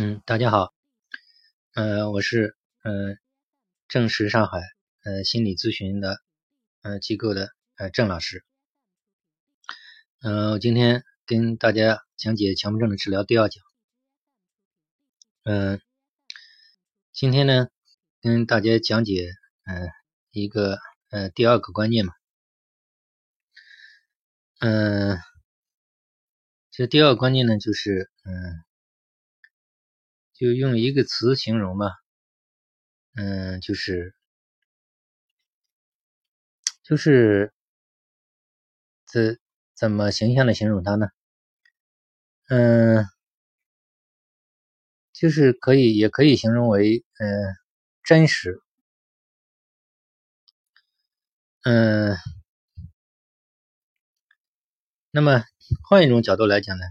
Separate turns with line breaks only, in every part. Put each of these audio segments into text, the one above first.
嗯，大家好，呃，我是呃正实上海呃心理咨询的呃机构的呃郑老师，呃，我今天跟大家讲解强迫症的治疗第二讲，嗯，今天呢跟大家讲解嗯一个呃第二个观念嘛，嗯，这第二个观念呢就是嗯。就用一个词形容吧，嗯，就是就是怎怎么形象的形容它呢？嗯，就是可以也可以形容为嗯真实，嗯，那么换一种角度来讲呢，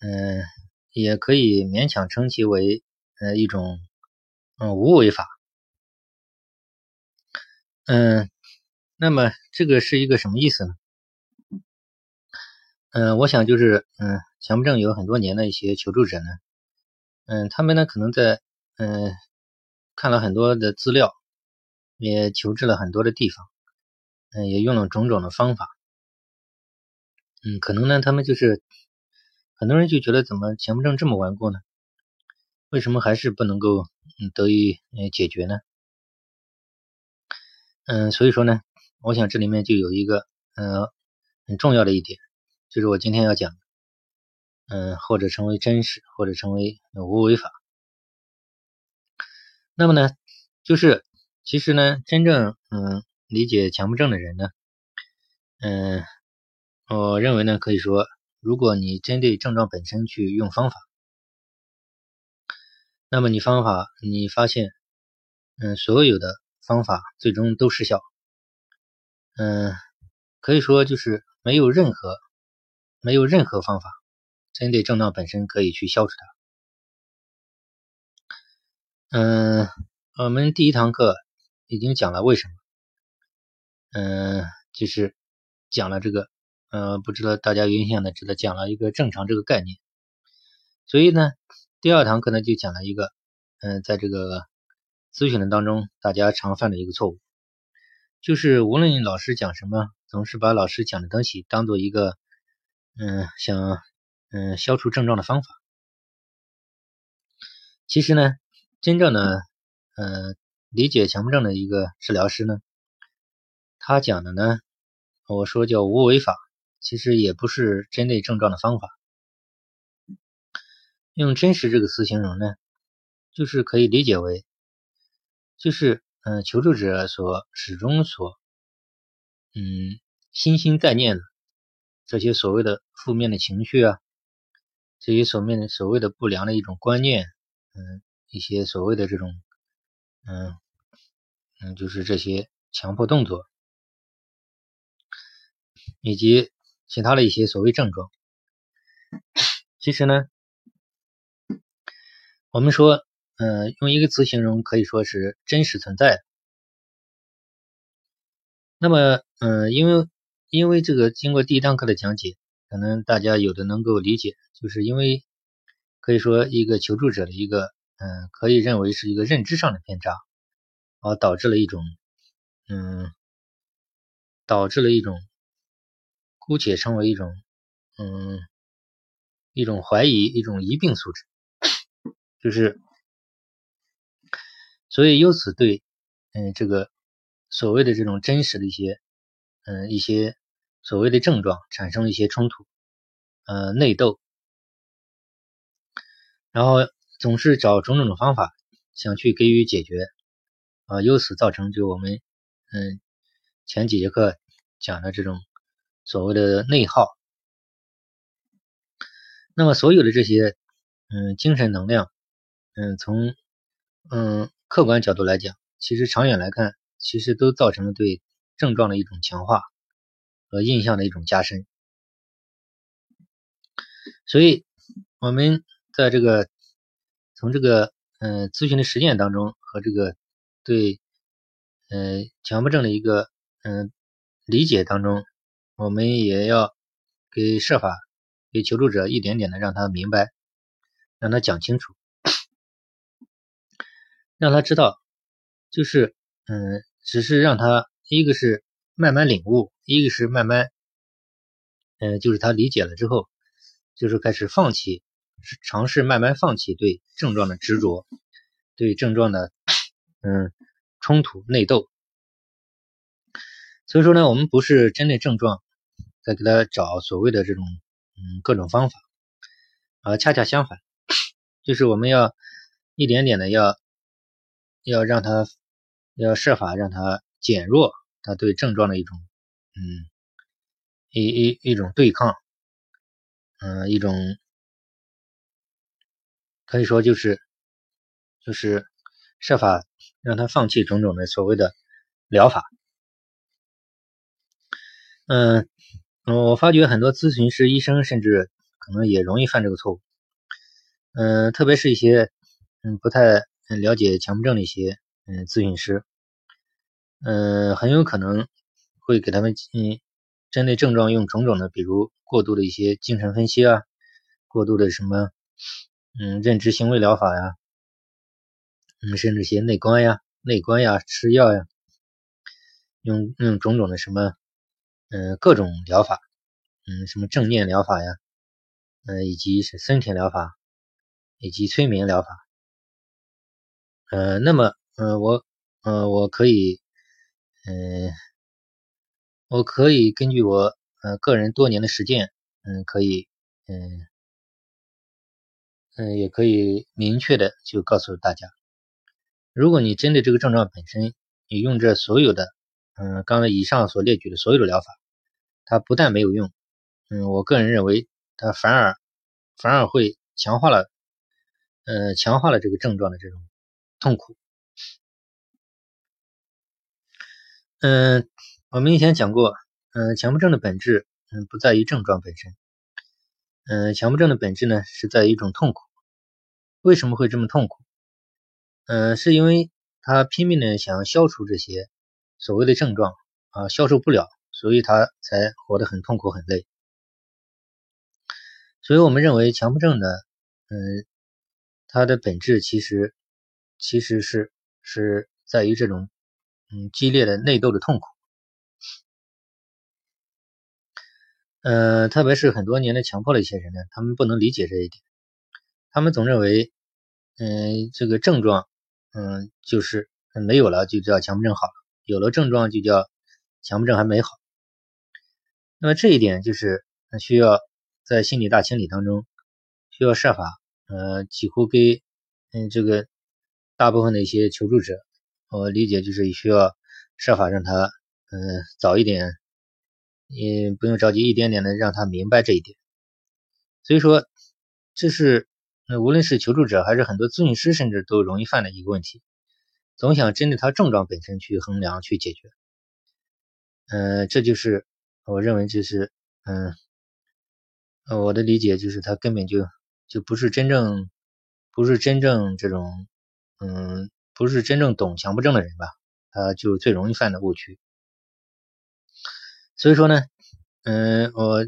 嗯。也可以勉强称其为呃一种嗯无为法，嗯，那么这个是一个什么意思呢？嗯，我想就是嗯强迫症有很多年的一些求助者呢，嗯，他们呢可能在嗯看了很多的资料，也求治了很多的地方，嗯，也用了种种的方法，嗯，可能呢他们就是。很多人就觉得怎么强迫症这么顽固呢？为什么还是不能够得以解决呢？嗯，所以说呢，我想这里面就有一个嗯很重要的一点，就是我今天要讲，嗯或者成为真实，或者成为无为法。那么呢，就是其实呢，真正嗯理解强迫症的人呢，嗯，我认为呢，可以说。如果你针对症状本身去用方法，那么你方法你发现，嗯，所有的方法最终都失效，嗯，可以说就是没有任何没有任何方法针对症状本身可以去消除它。嗯，我们第一堂课已经讲了为什么，嗯，就是讲了这个。呃，不知道大家有印象的，知道讲了一个正常这个概念，所以呢，第二堂课呢就讲了一个，嗯，在这个咨询的当中，大家常犯的一个错误，就是无论老师讲什么，总是把老师讲的东西当做一个，嗯，想，嗯，消除症状的方法。其实呢，真正的，呃，理解强迫症的一个治疗师呢，他讲的呢，我说叫无为法。其实也不是针对症状的方法，用“真实”这个词形容呢，就是可以理解为，就是嗯，求助者所始终所嗯心心在念的这些所谓的负面的情绪啊，这些所面的所谓的不良的一种观念，嗯，一些所谓的这种嗯嗯，就是这些强迫动作，以及。其他的一些所谓症状，其实呢，我们说，嗯，用一个词形容，可以说是真实存在。那么，嗯，因为因为这个经过第一堂课的讲解，可能大家有的能够理解，就是因为可以说一个求助者的一个，嗯，可以认为是一个认知上的偏差，而导致了一种，嗯，导致了一种。姑且称为一种，嗯，一种怀疑，一种疑病素质，就是，所以由此对，嗯，这个所谓的这种真实的一些，嗯，一些所谓的症状产生了一些冲突，呃，内斗，然后总是找种种的方法想去给予解决，啊，由此造成就我们，嗯，前几节课讲的这种。所谓的内耗，那么所有的这些，嗯，精神能量，嗯，从嗯客观角度来讲，其实长远来看，其实都造成了对症状的一种强化和印象的一种加深。所以，我们在这个从这个嗯咨询的实践当中和这个对嗯强迫症的一个嗯理解当中。我们也要给设法给求助者一点点的让他明白，让他讲清楚，让他知道，就是嗯，只是让他一个是慢慢领悟，一个是慢慢，嗯，就是他理解了之后，就是开始放弃，尝试慢慢放弃对症状的执着，对症状的嗯冲突内斗。所以说呢，我们不是针对症状在给他找所谓的这种嗯各种方法，而恰恰相反，就是我们要一点点的要要让他要设法让他减弱他对症状的一种嗯一一一种对抗，嗯一种可以说就是就是设法让他放弃种种的所谓的疗法。嗯，嗯我发觉很多咨询师、医生甚至可能也容易犯这个错误。嗯，特别是一些嗯不太了解强迫症的一些嗯咨询师，嗯，很有可能会给他们嗯针对症状用种种的，比如过度的一些精神分析啊，过度的什么嗯认知行为疗法呀，嗯，甚至一些内观呀、内观呀、吃药呀，用用种种的什么。嗯，各种疗法，嗯，什么正念疗法呀，嗯，以及是森田疗法，以及催眠疗法，呃，那么，呃，我，呃，我可以，嗯，我可以根据我，呃，个人多年的实践，嗯，可以，嗯，嗯，也可以明确的就告诉大家，如果你针对这个症状本身，你用这所有的。嗯，刚才以上所列举的所有的疗法，它不但没有用，嗯，我个人认为它反而反而会强化了，呃，强化了这个症状的这种痛苦。嗯，我们以前讲过，嗯，强迫症的本质，嗯，不在于症状本身，嗯，强迫症的本质呢，是在于一种痛苦。为什么会这么痛苦？嗯，是因为他拼命的想要消除这些。所谓的症状啊，消受不了，所以他才活得很痛苦、很累。所以我们认为强迫症的，嗯，它的本质其实其实是是在于这种嗯激烈的内斗的痛苦。呃，特别是很多年的强迫的一些人呢，他们不能理解这一点，他们总认为，嗯，这个症状，嗯，就是没有了就叫强迫症好了。有了症状就叫强迫症还没好，那么这一点就是需要在心理大清理当中需要设法，呃，几乎给嗯这个大部分的一些求助者，我理解就是需要设法让他嗯早一点，嗯不用着急，一点点的让他明白这一点。所以说，这是无论是求助者还是很多咨询师，甚至都容易犯的一个问题。总想针对他症状本身去衡量去解决，嗯，这就是我认为就是，嗯，我的理解就是他根本就就不是真正不是真正这种，嗯，不是真正懂强迫症的人吧，他就最容易犯的误区。所以说呢，嗯，我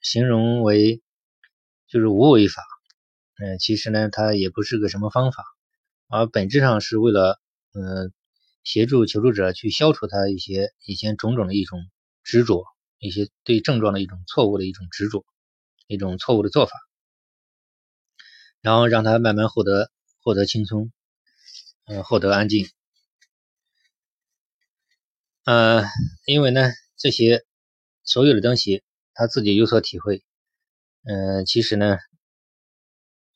形容为就是无为法，嗯，其实呢，它也不是个什么方法，而本质上是为了。嗯，协助求助者去消除他一些以前种种的一种执着，一些对症状的一种错误的一种执着，一种错误的做法，然后让他慢慢获得获得轻松，嗯，获得安静。呃，因为呢，这些所有的东西他自己有所体会。嗯，其实呢，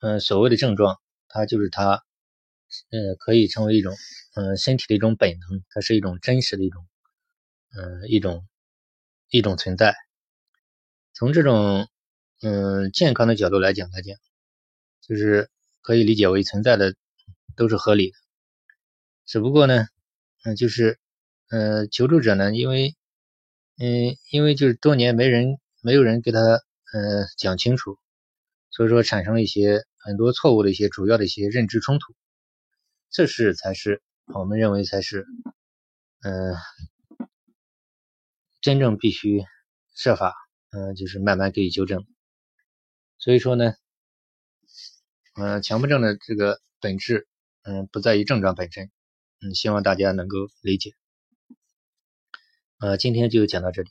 嗯，所谓的症状，它就是他。呃，可以称为一种，嗯，身体的一种本能，它是一种真实的一种，嗯，一种一种存在。从这种，嗯，健康的角度来讲来讲，就是可以理解为存在的都是合理的。只不过呢，嗯，就是，呃，求助者呢，因为，嗯，因为就是多年没人没有人给他，呃，讲清楚，所以说产生了一些很多错误的一些主要的一些认知冲突。这是才是我们认为才是，嗯，真正必须设法，嗯，就是慢慢给予纠正。所以说呢，嗯，强迫症的这个本质嗯，不在于症状本身。嗯，希望大家能够理解。呃，今天就讲到这里。